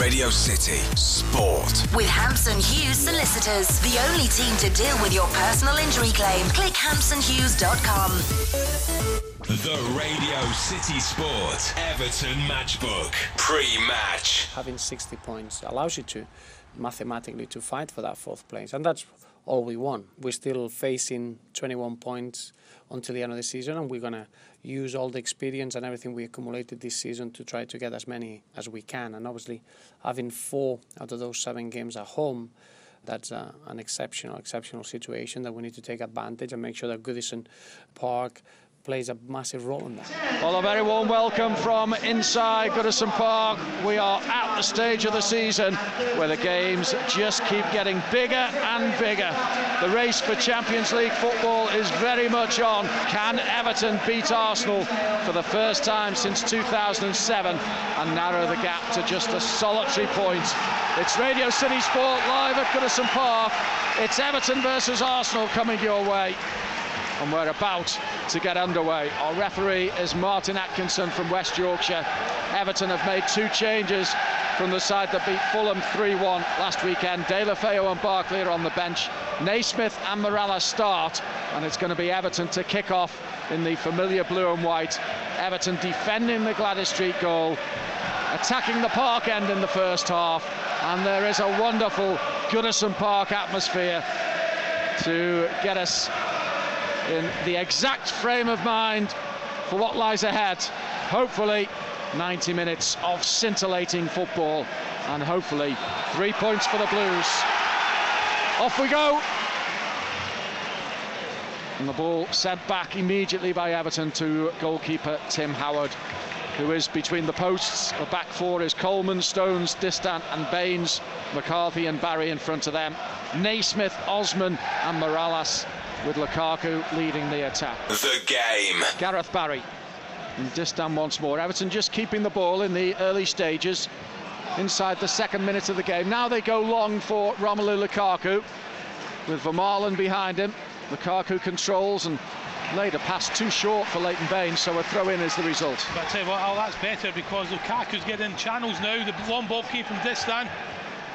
Radio City Sport. With Hampson Hughes Solicitors, the only team to deal with your personal injury claim. Click hampsonhughes.com. The Radio City Sport Everton Matchbook pre-match. Having 60 points allows you to mathematically to fight for that fourth place, and that's all we want. We're still facing 21 points until the end of the season, and we're gonna use all the experience and everything we accumulated this season to try to get as many as we can. And obviously, having four out of those seven games at home, that's uh, an exceptional, exceptional situation that we need to take advantage and make sure that Goodison Park plays a massive role in that. Well, a very warm welcome from inside Goodison Park. We are at the stage of the season where the games just keep getting bigger and bigger. The race for Champions League football is very much on. Can Everton beat Arsenal for the first time since 2007 and narrow the gap to just a solitary point? It's Radio City Sport live at Goodison Park. It's Everton versus Arsenal coming your way and we're about to get underway. Our referee is Martin Atkinson from West Yorkshire. Everton have made two changes from the side that beat Fulham 3-1 last weekend. Deulofeu and Barkley are on the bench. Naismith and Mirallas start, and it's going to be Everton to kick off in the familiar blue and white. Everton defending the Gwladys Street goal, attacking the park end in the first half, and there is a wonderful Goodison Park atmosphere to get us in the exact frame of mind for what lies ahead. Hopefully, 90 minutes of scintillating football, and hopefully, three points for the Blues. Off we go. And the ball sent back immediately by Everton to goalkeeper Tim Howard, who is between the posts. The back four is Coleman, Stones, Distin, and Baines. McCarthy and Barry in front of them. Naismith, Osman, and Mirallas with Lukaku leading the attack. The game. Gareth Barry and Distin once more. Everton just keeping the ball in the early stages inside the second minute of the game. Now they go long for Romelu Lukaku with Vermaelen behind him. Lukaku controls and laid a pass too short for Leighton Baines, so a throw in is the result. But I tell you what, oh, that's better because Lukaku's getting channels now. The long ball came from Distin.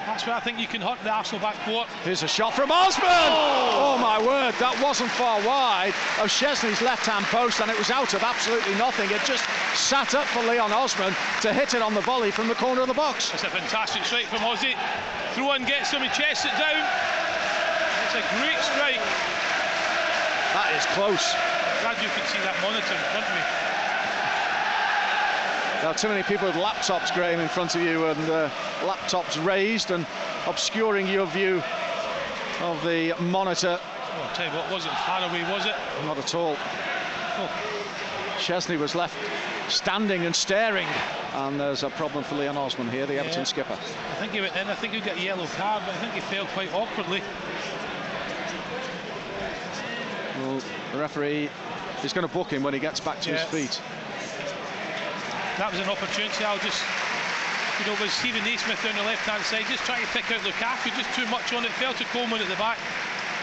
That's where I think you can hurt the Arsenal back four. Here's a shot from Osman! Oh! oh my word, that wasn't far wide of Szczesny's left-hand post and it was out of absolutely nothing. It just sat up for Leon Osman to hit it on the volley from the corner of the box. It's a fantastic strike from Ozzy. Throw in, gets him, he chests it down. It's a great strike. That is close. Glad you can see that monitor in front of me. Are too many people with laptops, Graham, in front of you, and uh, laptops raised and obscuring your view of the monitor. Oh, I'll tell you what, wasn't far away, was it? Not at all. Oh. Szczesny was left standing and staring, and there's a problem for Leon Osman here, the Everton Yeah. skipper. I think he went in, I think he got a yellow card, but I think he fell quite awkwardly. Well, the referee is going to book him when he gets back to Yeah. his feet. That was an opportunity. I'll just, you know, with Stephen Naismith down the left-hand side, just trying to pick out Lukaku, just too much on it. Fell to Coleman at the back.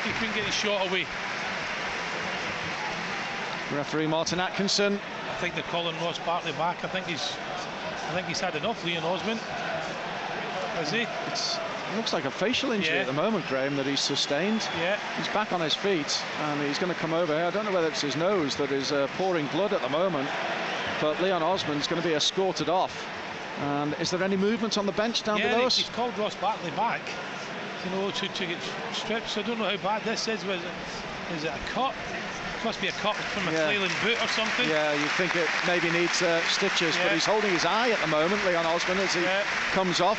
He couldn't get his shot away. Referee Martin Atkinson. I think they're calling Ross Barkley back. I think he's, I think he's had enough. Leon Osman, has he? It's, it looks like a facial injury Yeah. at the moment, Graham, that he's sustained. Yeah. He's back on his feet and he's going to come over here. I don't know whether it's his nose that is uh, pouring blood at the moment, but Leon Osman's going to be escorted off. And is there any movement on the bench down yeah, below us? he's called Ross Barkley back. You know, to, to get strips. I don't know how bad this is. Was it, is it a cut? It Must be a cut from a Yeah. flailing boot or something. Yeah, you think it maybe needs uh, stitches, but he's holding his eye at the moment, Leon Osman, as he Yeah. comes off.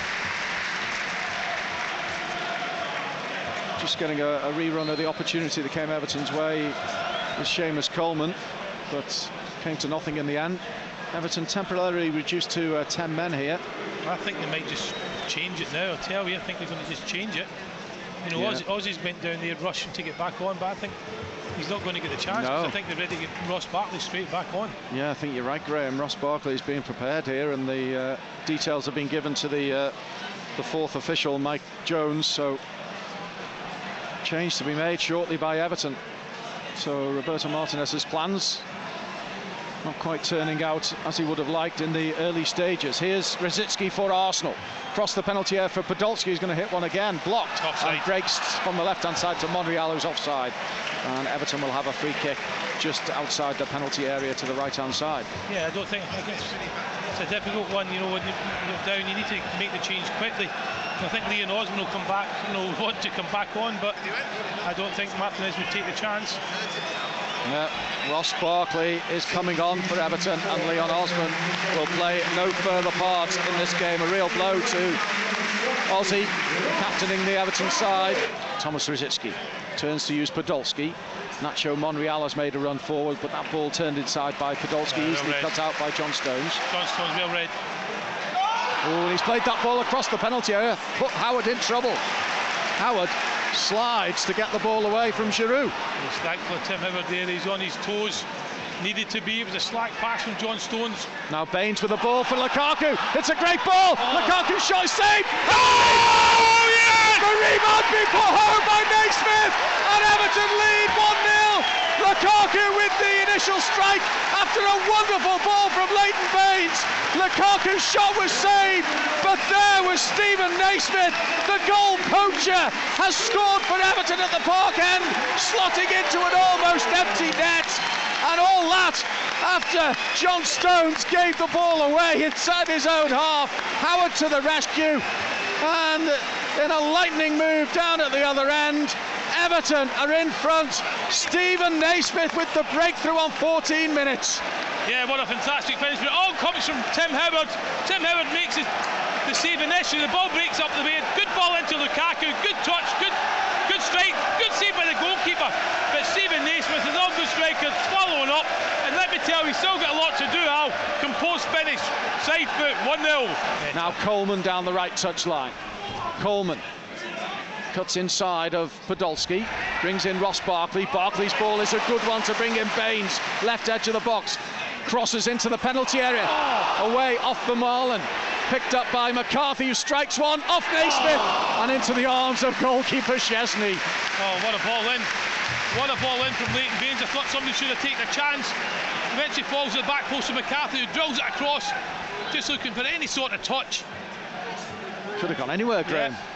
Just getting a, a rerun of the opportunity that came Everton's way with Seamus Coleman, but came to nothing in the end. Everton temporarily reduced to uh, 10 men here. I think they might just change it now. I tell you, I think they're going to just change it. You know, Yeah. Ozzy's went down there rushing to get back on, but I think he's not going to get the chance. No. I think they're ready to get Ross Barkley straight back on. Yeah, I think you're right, Graham. Ross Barkley is being prepared here, and the uh, details have been given to the uh, the fourth official, Mike Jones. So change to be made shortly by Everton. So Roberto Martinez's plans not quite turning out as he would have liked in the early stages. Here's Rosicky for Arsenal. Cross the penalty area for Podolski, who's going to hit one again. Blocked offside. and breaks from the left-hand side to Monreal, who's offside. And Everton will have a free kick just outside the penalty area to the right-hand side. Yeah, I don't think I it's a difficult one. You know, when you're down, you need to make the change quickly. I think Leon Osman will come back, you know, want to come back on, but I don't think Martinez would take the chance. Yeah, Ross Barkley is coming on for Everton and Leon Osman will play no further part in this game. A real blow to Ozzy, captaining the Everton side. Thomas Rosicky turns to use Podolski. Nacho Monreal has made a run forward, but that ball turned inside by Podolski, Yeah, easily cut out by John Stones. John Stones well read. Oh, and he's played that ball across the penalty area, put Howard in trouble. Howard slides to get the ball away from Giroud. It's thankful Tim Howard there. He's on his toes. Needed to be. It was a slack pass from John Stones. Now Baines with the ball for Lukaku. It's a great ball. Oh. Lukaku shot saved. Oh, yes! The rebound being put home by Naismith. And Everton lead 1-0. Lukaku with the initial strike after a wonderful ball from Leighton Baines. Lukaku's shot was saved, but there was Stephen Naismith. The goal poacher has scored for Everton at the park end, slotting into an almost empty net. And all that after John Stones gave the ball away inside his own half. Howard to the rescue. And in a lightning move down at the other end, Everton are in front. Stephen Naismith with the breakthrough on 14 minutes. Yeah, what a fantastic finish. Oh, but all comes from Tim Howard. Tim Howard makes it the save initially. The ball breaks up the way. Good ball into Lukaku. Good touch. Good good strike. Good save by the goalkeeper. But Stephen Naismith is all good striker following up. And let me tell you, he's still got a lot to do, Al. Composed finish. Side foot. 1-0. Now Coleman down the right touchline. Coleman cuts inside of Podolski, brings in Ross Barkley. Barkley's ball is a good one to bring in Baines, left edge of the box. Crosses into the penalty area, away off the Marlin. Picked up by McCarthy, who strikes one off Naismith and into the arms of goalkeeper Szczesny. Oh, what a ball in. What a ball in from Leighton Baines. I thought somebody should have taken a chance. Eventually falls at the back post of McCarthy, who drills it across. Just looking for any sort of touch. Could have gone anywhere, Graham. Yeah.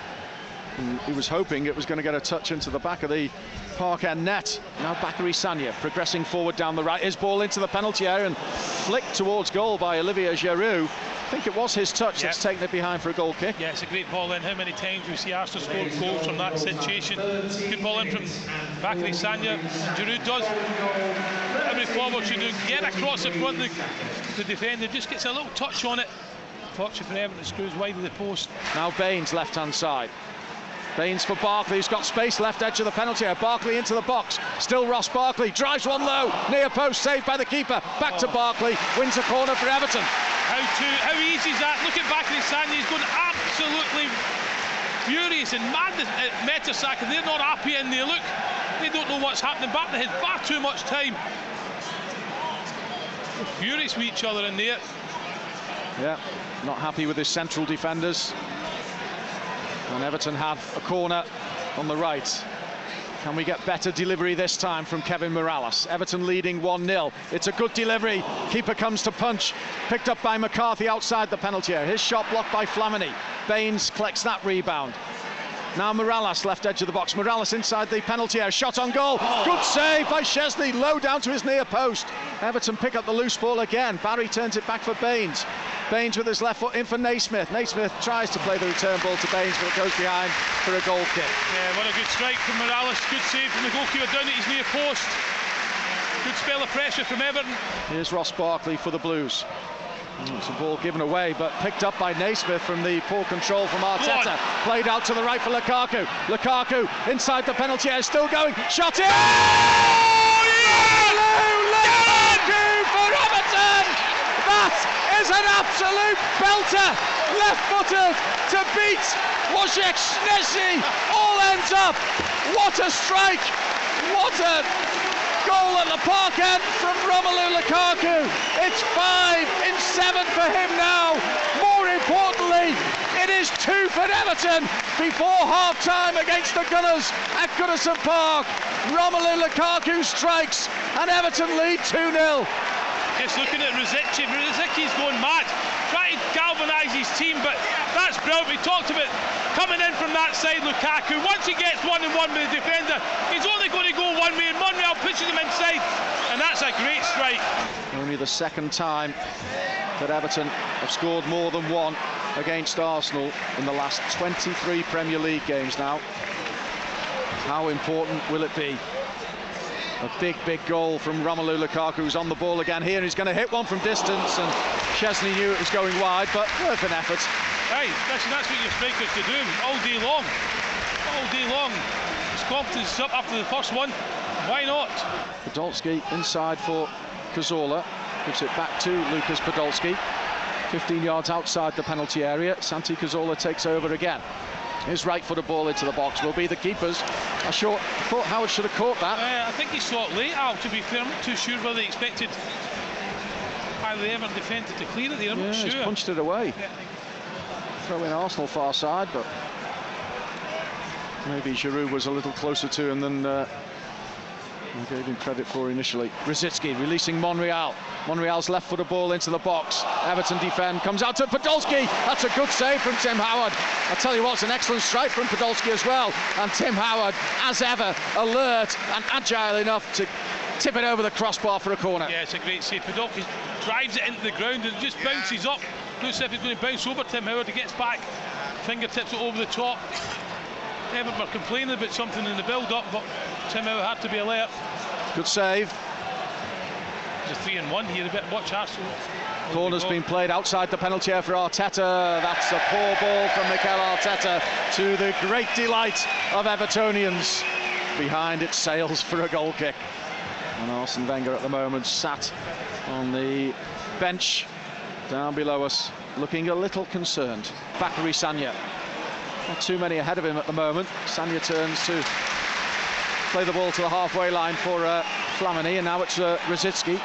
And he was hoping it was going to get a touch into the back of the park end net. Now Bakary Sagna progressing forward down the right. His ball into the penalty area and flicked towards goal by Olivier Giroud. I think it was his touch Yeah. that's taken it behind for a goal kick. Yeah, it's a great ball in. How many times we see Arsenal score goals from that situation? Good ball in from Bakary Sagna. Giroud does. Every forward should do. Get across the front. The, the defender just gets a little touch on it. Fortunately for Everton, it screws wide of the post. Now Baines left hand side. Baines for Barkley, who's got space left edge of the penalty area. Barkley into the box. Still Ross Barkley drives one low. Near post saved by the keeper. Back to Barkley. Wins a corner for Everton. How to how easy is that? Look at Bakary Sagna. He's going absolutely furious and mad at Mertesacker, and they're not happy in there. Look, they don't know what's happening back. They had far too much time. Furious with each other in there. Yeah, not happy with his central defenders. And Everton have a corner on the right. Can we get better delivery this time from Kevin Mirallas? Everton leading 1-0. It's a good delivery. Keeper comes to punch. Picked up by McCarthy outside the penalty area. His shot blocked by Flamini. Baines collects that rebound. Now Mirallas left edge of the box. Mirallas inside the penalty area. Shot on goal. Good save by Szczesny. Low down to his near post. Everton pick up the loose ball again. Barry turns it back for Baines. Baines with his left foot in for Naismith. Naismith tries to play the return ball to Baines, but it goes behind for a goal kick. Yeah, what a good strike from Mirallas. Good save from the goalkeeper down at his near post. Good spell of pressure from Everton. Here's Ross Barkley for the Blues. Mm, It's a ball given away, but picked up by Naismith from the poor control from Arteta. Played out to the right for Lukaku. Lukaku inside the penalty area, still going. Shot in! Oh, yeah! Lukaku for Everton! That is an absolute belter! Left-footed to beat Wojciech. All ends up. What a strike! What a goal at the park end from Romelu Lukaku. It's five in seven for him now. More importantly, it is two for Everton before half time against the Gunners at Goodison Park. Romelu Lukaku strikes and Everton lead 2 0. Just looking at Rosicky, Rosicky's going mad, trying to galvanise his team, but that's brilliant. We talked about coming in from that side, Lukaku. Once he gets one and one with the defender, he's only going to go one way, and Monreal pushes him inside, and that's a great strike. Only the second time that Everton have scored more than one against Arsenal in the last 23 Premier League games now. How important will it be? A big, big goal from Romelu Lukaku, who's on the ball again here. He's going to hit one from distance, and Szczesny knew it was going wide, but worth an effort. Hey, listen, that's what your strikers to do all day long. All day long. His confidence is up after the first one. Why not? Podolski inside for Cazorla. Gives it back to Lucas Podolski. 15 yards outside the penalty area. Santi Cazorla takes over again. His right footed ball into the box will be the keeper's. I sure thought Howard should have caught that. Uh, I think he saw it late, Al, to be fair. I'm not too sure whether they expected either they ever defended to clear it there. I'm yeah, not he's sure. punched it away. Yeah. Throw in Arsenal far side, but maybe Giroud was a little closer to him than uh, I gave him credit for initially. Rosicky releasing Monreal. Monreal's left footed ball into the box. Everton defend, comes out to Podolski. That's a good save from Tim Howard. I tell you what, it's an excellent strike from Podolski as well. And Tim Howard, as ever, alert and agile enough to tip it over the crossbar for a corner. Yeah, it's a great save. Podolski drives it into the ground and just bounces up. Looks if he's going to bounce over Tim Howard. He gets back, fingertips it over the top. Everton were complaining about something in the build-up, but Tim had to be alert. Good save. A three and one here. A bit watch Arsenal. Corner's been played outside the penalty area for Arteta. That's a poor ball from Mikel Arteta to the great delight of Evertonians. Behind it sails for a goal kick. And Arsene Wenger at the moment sat on the bench down below us, looking a little concerned. Bakary Sagna. Not too many ahead of him at the moment. Sagna turns to play the ball to the halfway line for uh, Flamini, and now it's uh, Rosicky.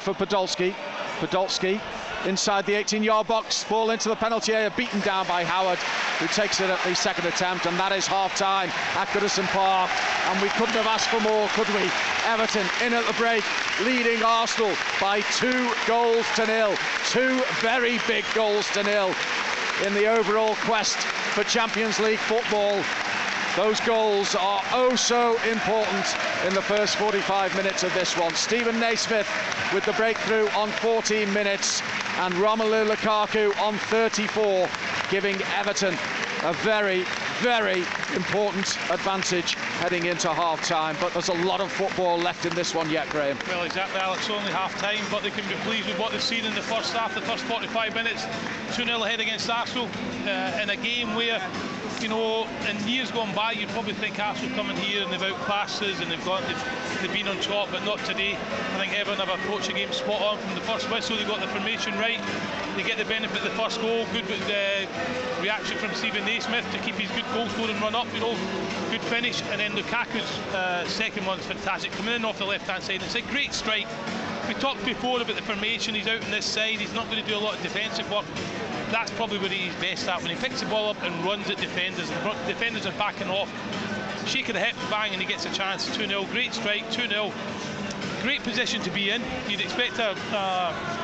For Podolski. Podolski inside the 18-yard box, ball into the penalty area, beaten down by Howard, who takes it at the second attempt, and that is half-time at Goodison Park. And we couldn't have asked for more, could we? Everton in at the break, leading Arsenal by two goals to nil. Two very big goals to nil in the overall quest for Champions League football. Those goals are oh so important in the first 45 minutes of this one. Stephen Naismith with the breakthrough on 14 minutes and Romelu Lukaku on 34, giving Everton a very, very important advantage heading into half time. But there's a lot of football left in this one yet, Graham. Well, exactly, Alex. Only half time, but they can be pleased with what they've seen in the first half, the first 45 minutes. 2 0 ahead against Arsenal uh, in a game where you know, in years gone by, you'd probably think Arsenal coming here and they've outclassed us and they've got they've, they've been on top, but not today. I think Everton have approached the game spot on from the first whistle. They got the formation right. They get the benefit of the first goal. Good uh, reaction from Stephen Naismith to keep his good goal scoring run up. You know, good finish, and then Lukaku's uh, second one's fantastic, coming in off the left hand side. It's a great strike. We talked before about the formation. He's out on this side. He's not going to do a lot of defensive work that's probably where he's best at when he picks the ball up and runs at defenders. Defenders are backing off. Shake of the hip, bang, and he gets a chance. 2 0. Great strike, 2 0. Great position to be in. You'd expect a, a,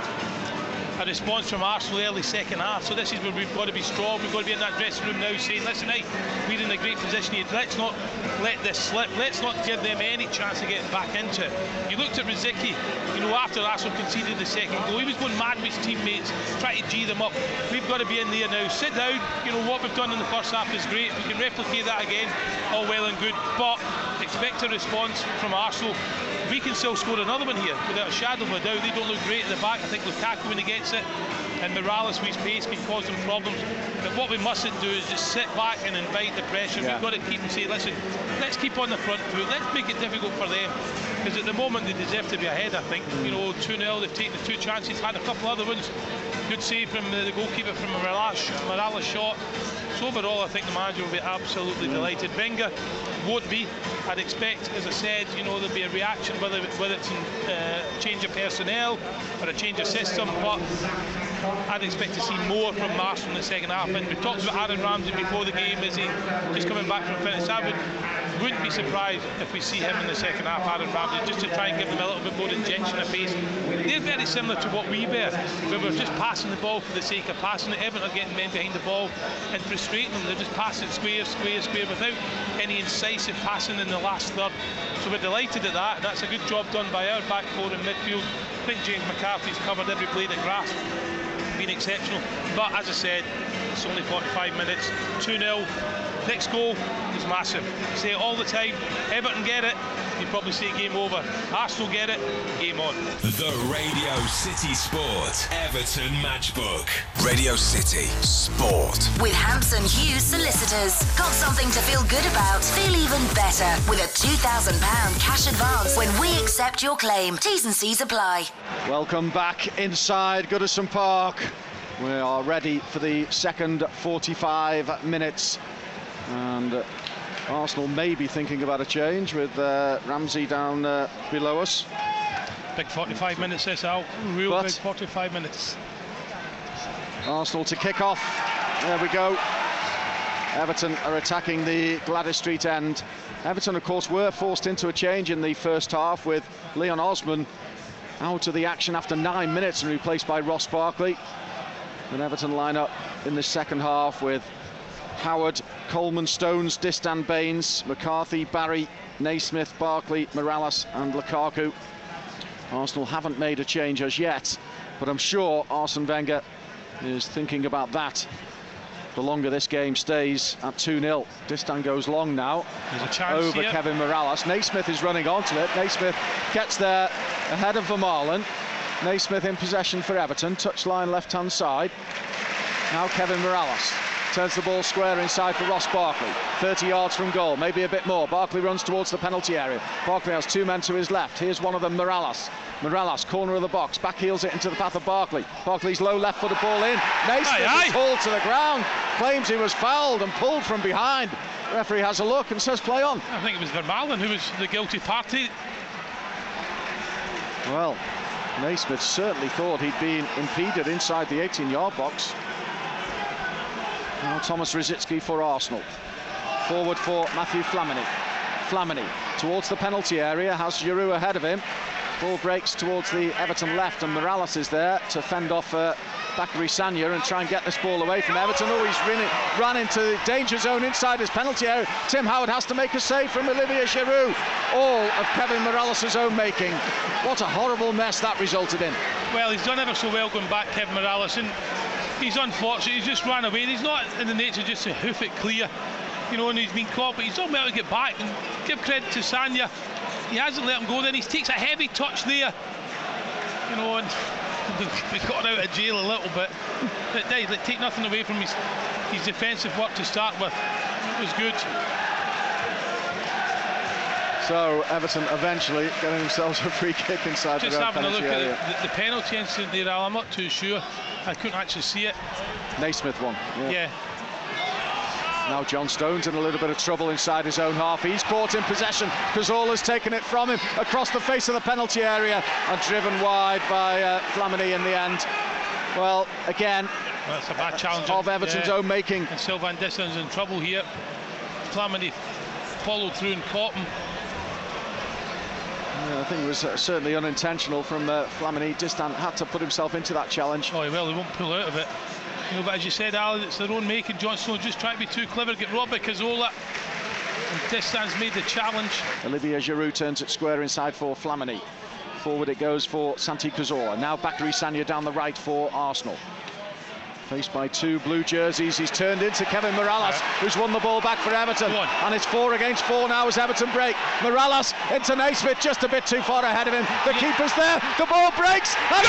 a response from Arsenal early second half. So this is where we've got to be strong. We've got to be in that dressing room now saying, listen, hey, we're in a great position here. Let's not let this slip. Let's not give them any chance of getting back into it. You looked at Rosicky, you know, after Arsenal conceded the second goal, he was going mad with his teammates, trying to G them up. We've got to be in there now. Sit down. You know, what we've done in the first half is great. We can replicate that again, all well and good. But expect a response from Arsenal we can still score another one here without a shadow of a doubt. They don't look great at the back. I think Lukaku when he gets it and Mirallas with his pace can cause them problems. But what we mustn't do is just sit back and invite the pressure. Yeah. We've got to keep and say, listen, let's keep on the front foot. Let's make it difficult for them. Because at the moment they deserve to be ahead, I think. You know, 2-0, they've taken the two chances, had a couple other ones. Good save from the, goalkeeper from Mirallas, shot. So overall, I think the manager will be absolutely delighted. Wenger won't be. I'd expect, as I said, you know, there'll be a reaction, whether, whether it's a uh, change of personnel or a change of system. But I'd expect to see more from Marston in the second half. And we talked about Aaron Ramsey before the game. Is he just coming back from fitness? I would, wouldn't be surprised if we see him in the second half, Aaron Ramsey, just to try and give them a little bit more injection of pace. They're very similar to what we were, where we're just passing the ball for the sake of passing it. Everton are getting men behind the ball and frustrating them. They're just passing square, square, square without any incisive passing in the last third. So we're delighted at that. That's a good job done by our back four in midfield. I think James McCarthy's covered every blade of grass. Been exceptional. But as I said, it's only 45 minutes. 2-0. Next goal is massive. I say it all the time. Everton get it, you probably say game over. Arsenal get it, game on. The Radio City Sport Everton Matchbook. Radio City Sport. With Hampson Hughes Solicitors. Got something to feel good about? Feel even better with a £2,000 cash advance when we accept your claim. T's and C's apply. Welcome back inside Goodison Park. We are ready for the second 45 minutes. And uh, Arsenal may be thinking about a change with uh, Ramsey down uh, below us. Big 45 minutes this out. Real But- big 45 minutes. Arsenal to kick off. There we go. Everton are attacking the Gwladys Street end. Everton, of course, were forced into a change in the first half with Leon Osman out of the action after nine minutes and replaced by Ross Barkley. And Everton line up in the second half with Howard, Coleman, Stones, Distin Baines, McCarthy, Barry, Naismith, Barkley, Mirallas, and Lukaku. Arsenal haven't made a change as yet, but I'm sure Arsene Wenger is thinking about that. The longer this game stays at 2-0. Distin goes long now. Chance over. Kevin Mirallas. Naismith is running onto it. Naismith gets there ahead of Vermaelen. Naismith in possession for Everton. Touchline left-hand side. Now Kevin Mirallas turns the ball square inside for Ross Barkley. 30 yards from goal, maybe a bit more. Barkley runs towards the penalty area. Barkley has two men to his left. Here's one of them, Mirallas. Mirallas, corner of the box, back heels it into the path of Barkley. Barkley's low left footed ball in. Naismith Aye, aye. hauled to the ground. Claims he was fouled and pulled from behind. Referee has a look and says play on. I think it was Vermaelen who was the guilty party. Well, Naismith certainly thought he'd been impeded inside the 18-yard box. Now Thomas Rosicky for Arsenal. Forward for Matthew Flamini. Flamini towards the penalty area, has Giroud ahead of him. Ball breaks towards the Everton left, and Mirallas is there to fend off uh, Bakary Sagna and try and get this ball away from Everton. Oh, he's ran, ran into the danger zone inside his penalty area. Tim Howard has to make a save from Olivier Giroud. All of Kevin Mirallas' own making. What a horrible mess that resulted in. Well, he's done ever so well going back, Kevin Mirallas, and he's unfortunate. He's just ran away. He's not in the nature just to hoof it clear, you know, and he's been caught, but he's done well to get back. And give credit to Sagna. He hasn't let him go. Then he takes a heavy touch there, you know, and we got out of jail a little bit. But hey, like, take nothing away from his his defensive work to start with. It was good. So Everton eventually getting themselves a free kick inside Just own having a penalty look area. at the, the penalty incident there, Al, I'm not too sure. I couldn't actually see it. Naismith one. yeah. Yeah. Now John Stones in a little bit of trouble inside his own half. He's caught in possession. Cazorla's taken it from him across the face of the penalty area and driven wide by uh, Flamini in the end. Well, again, Well, that's a bad challenge. of Everton's Yeah. own making. And Sylvain Distin's in trouble here. Flamini followed through and caught him. I think it was uh, certainly unintentional from uh, Flamini. Distin had to put himself into that challenge. Oh, well, he won't pull out of it. You know, but as you said, Alan, it's their own making. John Snow just trying to be too clever, get robbed by Cazorla. And Distin's made the challenge. Olivier Giroud turns it square inside for Flamini. Forward it goes for Santi Cazorla. Now Bakary Sagna down the right for Arsenal. Faced by two blue jerseys, he's turned into Kevin Mirallas, who's won the ball back for Everton. And it's four against four now as Everton break. Mirallas into Naismith, just a bit too far ahead of him. The keeper's there, the ball breaks. And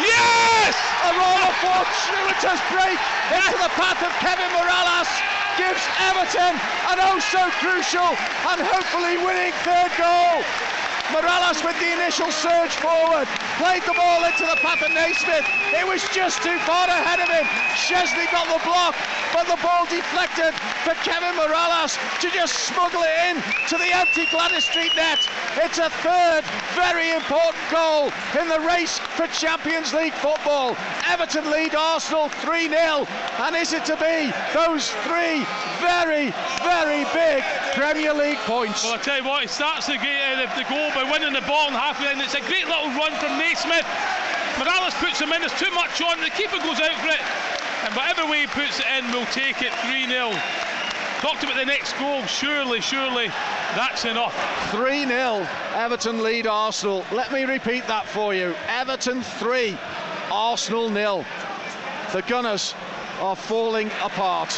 Yes! a rather fortuitous break into the path of Kevin Mirallas gives Everton an oh so crucial and hopefully winning third goal. Mirallas with the initial surge forward, played the ball into the path of Naismith. It was just too far ahead of him. Szczesny got the block, but the ball deflected for Kevin Mirallas to just smuggle it in to the empty Gwladys Street net. It's a third very important goal in the race for Champions League football. Everton lead Arsenal 3 0. And is it to be those three very, very big Premier League points? Well, I tell you what, he starts uh, the goal by winning the ball in halfway, and it's a great little run from Naismith. Mirallas puts him in, there's too much on, the keeper goes out for it, and whatever way he puts it in, we'll take it 3 0. Talked about the next goal, surely, surely that's enough. 3 0, Everton lead Arsenal. Let me repeat that for you Everton 3, Arsenal nil. The Gunners are falling apart.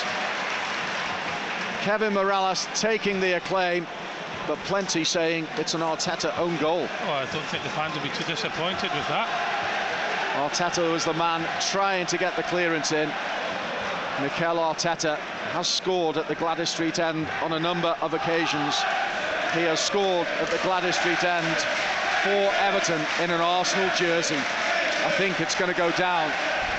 Kevin Mirallas taking the acclaim, but plenty saying it's an Arteta own goal. Oh, I don't think the fans will be too disappointed with that. Arteta was the man trying to get the clearance in. Mikel Arteta has scored at the Gwladys Street end on a number of occasions. He has scored at the Gwladys Street end for Everton in an Arsenal jersey. I think it's going to go down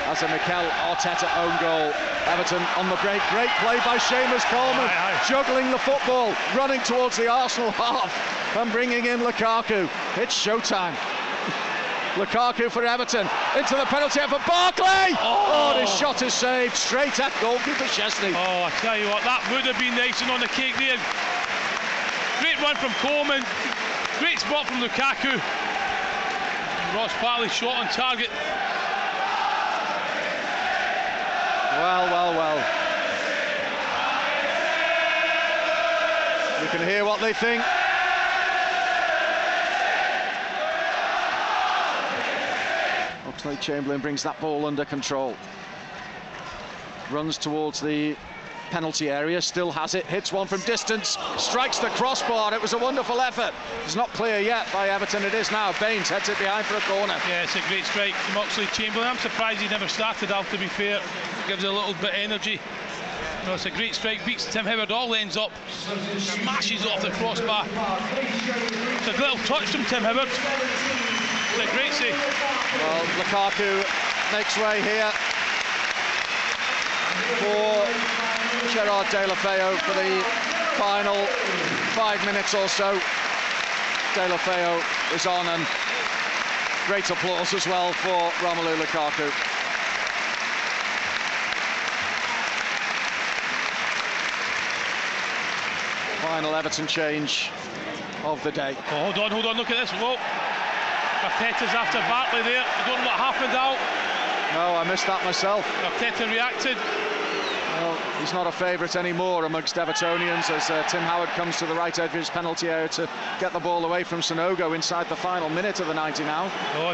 as a Mikel Arteta own goal. Everton on the break. Great play by Seamus Coleman, aye, aye. juggling the football, running towards the Arsenal half and bringing in Lukaku. It's showtime. Lukaku for Everton into the penalty for Barkley. Oh. oh, this shot is saved straight at goalkeeper Szczesny. Oh, I tell you what, that would have been icing on the cake there. Great run from Coleman, great spot from Lukaku. Ross Barkley shot on target. Well, well, well. You can hear what they think. Oxlade Chamberlain brings that ball under control. Runs towards the penalty area, still has it, hits one from distance, strikes the crossbar. It was a wonderful effort. It's not clear yet by Everton, it is now. Baines heads it behind for a corner. Yeah, it's a great strike from Oxlade Chamberlain. I'm surprised he never started out, to be fair. Gives a little bit of energy. No, it's a great strike, beats Tim Howard, all ends up, smashes off the crossbar. It's a little touch from Tim Howard. It's a great save. Well, Lukaku makes way here for Gerard Deulofeu for the final five minutes or so. Deulofeu is on and great applause as well for Romelu Lukaku. Final Everton change of the day. Oh, hold on, hold on, look at this. Whoa. Arteta's after Barkley there. I don't know what happened out. No, I missed that myself. Arteta reacted. Well, he's not a favourite anymore amongst Evertonians as uh, Tim Howard comes to the right edge of his penalty area to get the ball away from Sanogo inside the final minute of the 90 now. Oh,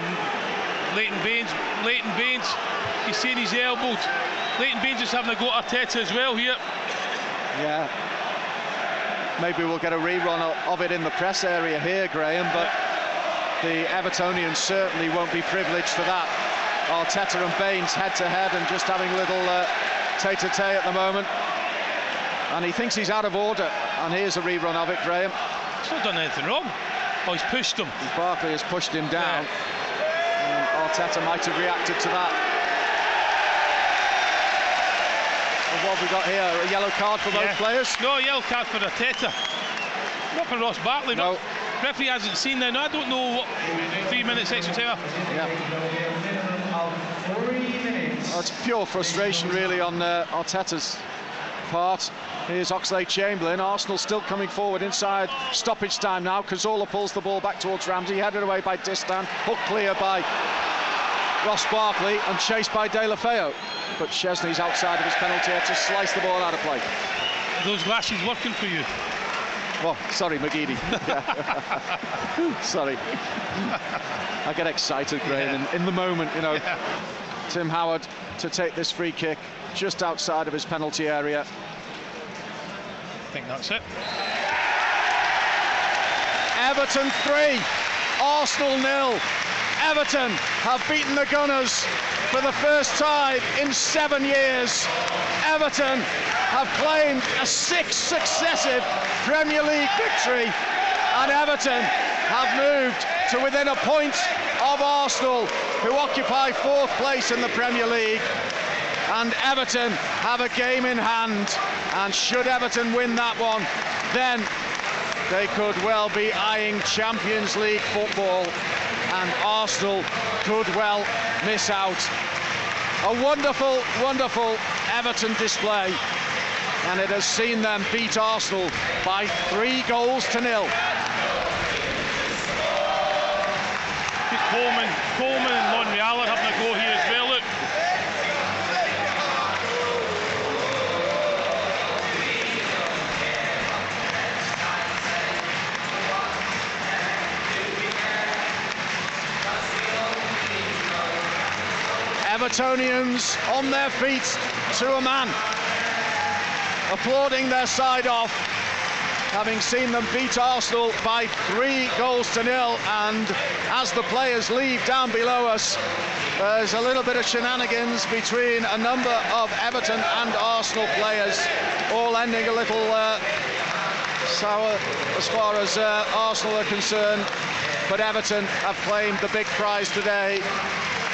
Leighton Baines, Leighton Baines, he's saying he's elbowed. Leighton Baines is having a go at Arteta as well here. Yeah. Maybe we'll get a rerun of it in the press area here, Graham, but the Evertonians certainly won't be privileged for that. Arteta and Baines head to head and just having a little uh, tete-a-tete at the moment. And he thinks he's out of order. And here's a rerun of it, Graham. He's not done anything wrong. Oh, he's pushed him. Barkley has pushed him down. And Arteta might have reacted to that. And what have we got here? A yellow card for Yeah. both players? No, yellow card for Arteta. Not for Ross Barkley, No. but referee hasn't seen that. Now, I don't know what three minutes extra time. Yeah. Well, it's pure frustration, really, on uh, Arteta's part. Here's Oxlade Chamberlain. Arsenal still coming forward inside stoppage time now. Cazorla pulls the ball back towards Ramsey, headed away by Distan, hook clear by Ross Barkley, and chased by Deulofeu. But Szczesny's outside of his penalty area to slice the ball out of play. Those glasses working for you. Oh, sorry, McGeady. sorry. I get excited, Graham, in, in the moment, you know. Tim Howard to take this free kick just outside of his penalty area. I think that's it. Everton 3, Arsenal nil. Everton have beaten the Gunners for the first time in seven years. Everton have claimed a sixth successive Premier League victory, and Everton have moved to within a point of Arsenal, who occupy fourth place in the Premier League. And Everton have a game in hand. And should Everton win that one, then they could well be eyeing Champions League football. And Arsenal could well miss out. A wonderful, wonderful Everton display. And it has seen them beat Arsenal by three goals to nil. Coleman, Coleman and Monreal are having a go here as well. Look. Evertonians on their feet to a man, applauding their side off, having seen them beat Arsenal by three goals to nil. And as the players leave down below us, there's a little bit of shenanigans between a number of Everton and Arsenal players, all ending a little uh, sour as far as uh, Arsenal are concerned. But Everton have claimed the big prize today.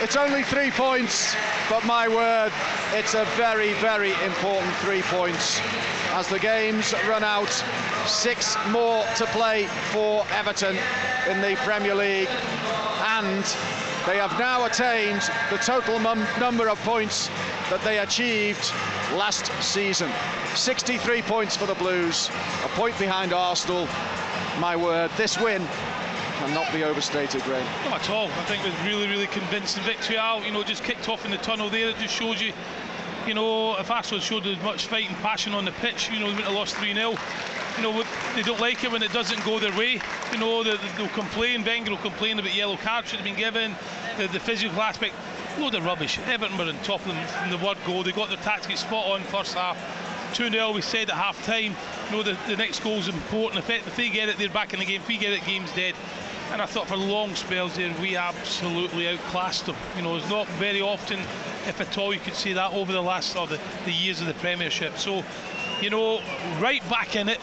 It's only three points, but my word, it's a very, very important three points. As the games run out, six more to play for Everton in the Premier League, and they have now attained the total number of points that they achieved last season. 63 points for the Blues, a point behind Arsenal. My word, this win cannot be overstated, Graham. Not at all. I think it was really, really convincing victory out. You know, just kicked off in the tunnel there. It just shows you, you know, if Arsenal showed as much fight and passion on the pitch, you know, they wouldn't have lost 3 0. You know, they don't like it when it doesn't go their way. You know, they, they'll complain. Wenger will complain about yellow cards should have been given, the, the physical aspect. Load of rubbish. Everton were on top of them from the word go. They got their tactics spot on first half. 2 0, we said at half time. You know, the, the next goal is important. If, it, if they get it, they're back in the game. If we get it, game's dead. And I thought for long spells there, we absolutely outclassed them. You know, it's not very often, if at all, you could see that over the last or the, the years of the Premiership. So, you know, right back in it.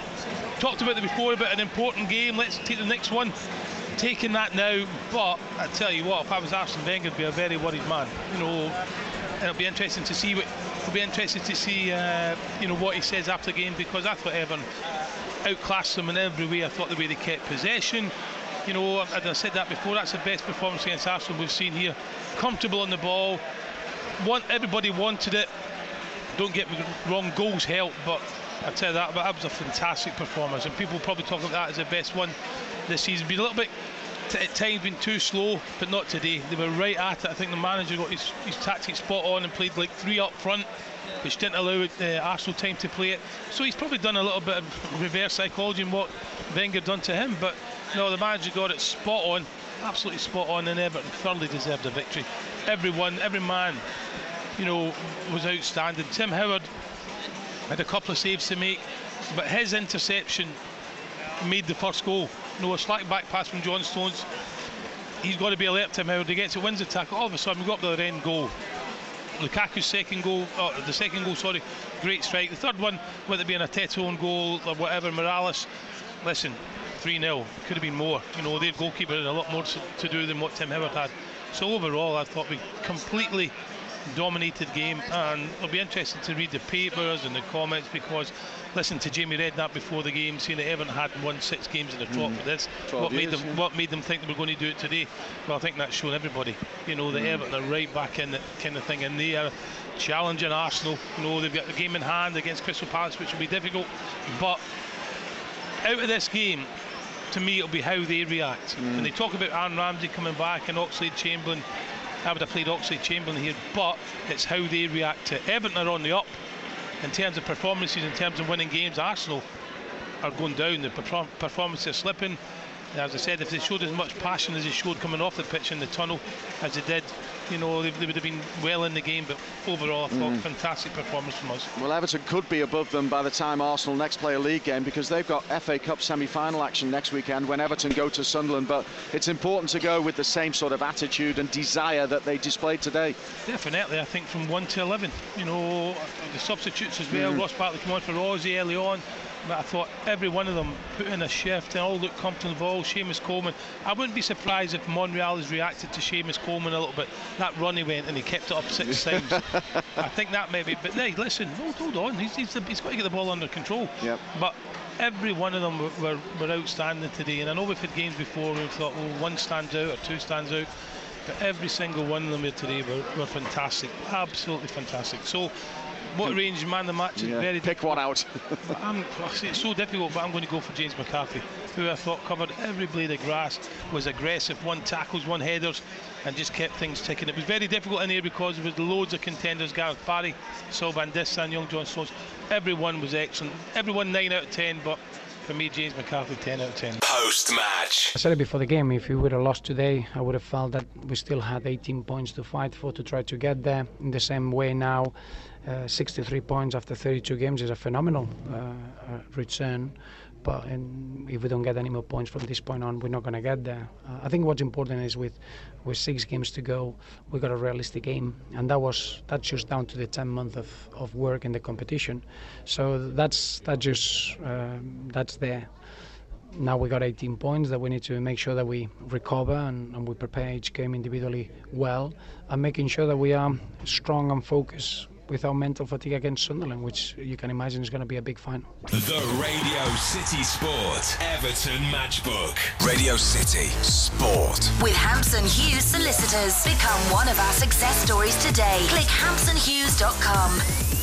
Talked about it before about an important game. Let's take the next one. Taking that now, but I tell you what, if I was Arsene Wenger, I'd be a very worried man. You know, it'll be interesting to see what. It'll be interesting to see, uh, you know, what he says after the game because I thought Everton outclassed them in every way. I thought the way they kept possession, you know, as I said that before, that's the best performance against Arsenal we've seen here. Comfortable on the ball. Want everybody wanted it. Don't get wrong, goals help, but I tell you that, but that was a fantastic performance, and people probably talk about that as the best one this season. Been a little bit at times been too slow, but not today. They were right at it. I think the manager got his, his tactics spot on and played like three up front, which didn't allow uh, Arsenal time to play it. So he's probably done a little bit of reverse psychology in what Wenger done to him, but no, the manager got it spot on, absolutely spot on, and Everton thoroughly deserved a victory. Everyone, every man, you know, was outstanding. Tim Howard had a couple of saves to make, but his interception made the first goal. You know, a slack back pass from John Stones. He's got to be alert. Tim Howard. He gets it, wins the tackle. All of a sudden, we got the end goal. Lukaku's second goal, oh, the second goal, sorry, great strike. The third one, whether it be an Arteta own goal or whatever, Mirallas. Listen, 3 0. Could have been more. You know, their goalkeeper had a lot more to, to do than what Tim Howard had. So overall, I thought we completely dominated game, and it'll be interesting to read the papers and the comments because listen to Jamie Redknapp before the game saying that Everton hadn't won six games in a trot hmm. for this. What made them yeah. what made them think they were going to do it today? Well, I think that's shown everybody. You know, that hmm. Everton are right back in that kind of thing, and they are challenging Arsenal. You know, they've got the game in hand against Crystal Palace, which will be difficult, but out of this game, to me, it'll be how they react. Hmm. When they talk about Aaron Ramsey coming back and Oxlade Chamberlain, I would have played Oxlade Chamberlain here, but it's how they react to. Everton are on the up in terms of performances, in terms of winning games. Arsenal are going down. The perform- performances are slipping. As I said, if they showed as much passion as they showed coming off the pitch in the tunnel as they did, you know, they, they would have been well in the game. But overall, I thought mm. fantastic performance from us. Well, Everton could be above them by the time Arsenal next play a league game because they've got FA Cup semi-final action next weekend when Everton go to Sunderland. But it's important to go with the same sort of attitude and desire that they displayed today. Definitely, I think from 1 to 11. You know, the substitutes as well. Mm. Ross Barkley came on for Ozzy early on. But I thought every one of them put in a shift and all looked comfortable. Seamus Coleman. I wouldn't be surprised if Monreal has reacted to Seamus Coleman a little bit. That run he went and he kept it up six times. I think that maybe. But hey, listen, hold, hold on. He's, he's, he's got to get the ball under control. Yep. But every one of them were, were, were outstanding today. And I know we've had games before where we thought, well, one stands out or two stands out. But every single one of them here today were, were fantastic, absolutely fantastic. So what range man the match is Yeah, very pick one out. I'm, it's so difficult, but I'm going to go for James McCarthy, who I thought covered every blade of grass, was aggressive, won tackles, won headers, and just kept things ticking. It was very difficult in here because there was loads of contenders: Gareth Barry, Sylvain Distin, Young John Stones. Everyone was excellent. Everyone nine out of ten, but for me, James McCarthy, 10 out of 10. Post match. I said it before the game. If we would have lost today, I would have felt that we still had 18 points to fight for to try to get there. In the same way now, uh, 63 points after 32 games is a phenomenal uh, uh, return. In, if we don't get any more points from this point on, we're not going to get there. Uh, I think what's important is with with six games to go, we got a realistic game, and that was that's just down to the 10 months of, of work in the competition. So that's that just um, that's there now we got 18 points that we need to make sure that we recover and, and, we prepare each game individually well and making sure that we are strong and focused with our mental fatigue against Sunderland, which you can imagine is going to be a big final. The Radio City Sport Everton Matchbook. Radio City Sport. With Hampson Hughes Solicitors. Become one of our success stories today. Click hampsonhughes.com.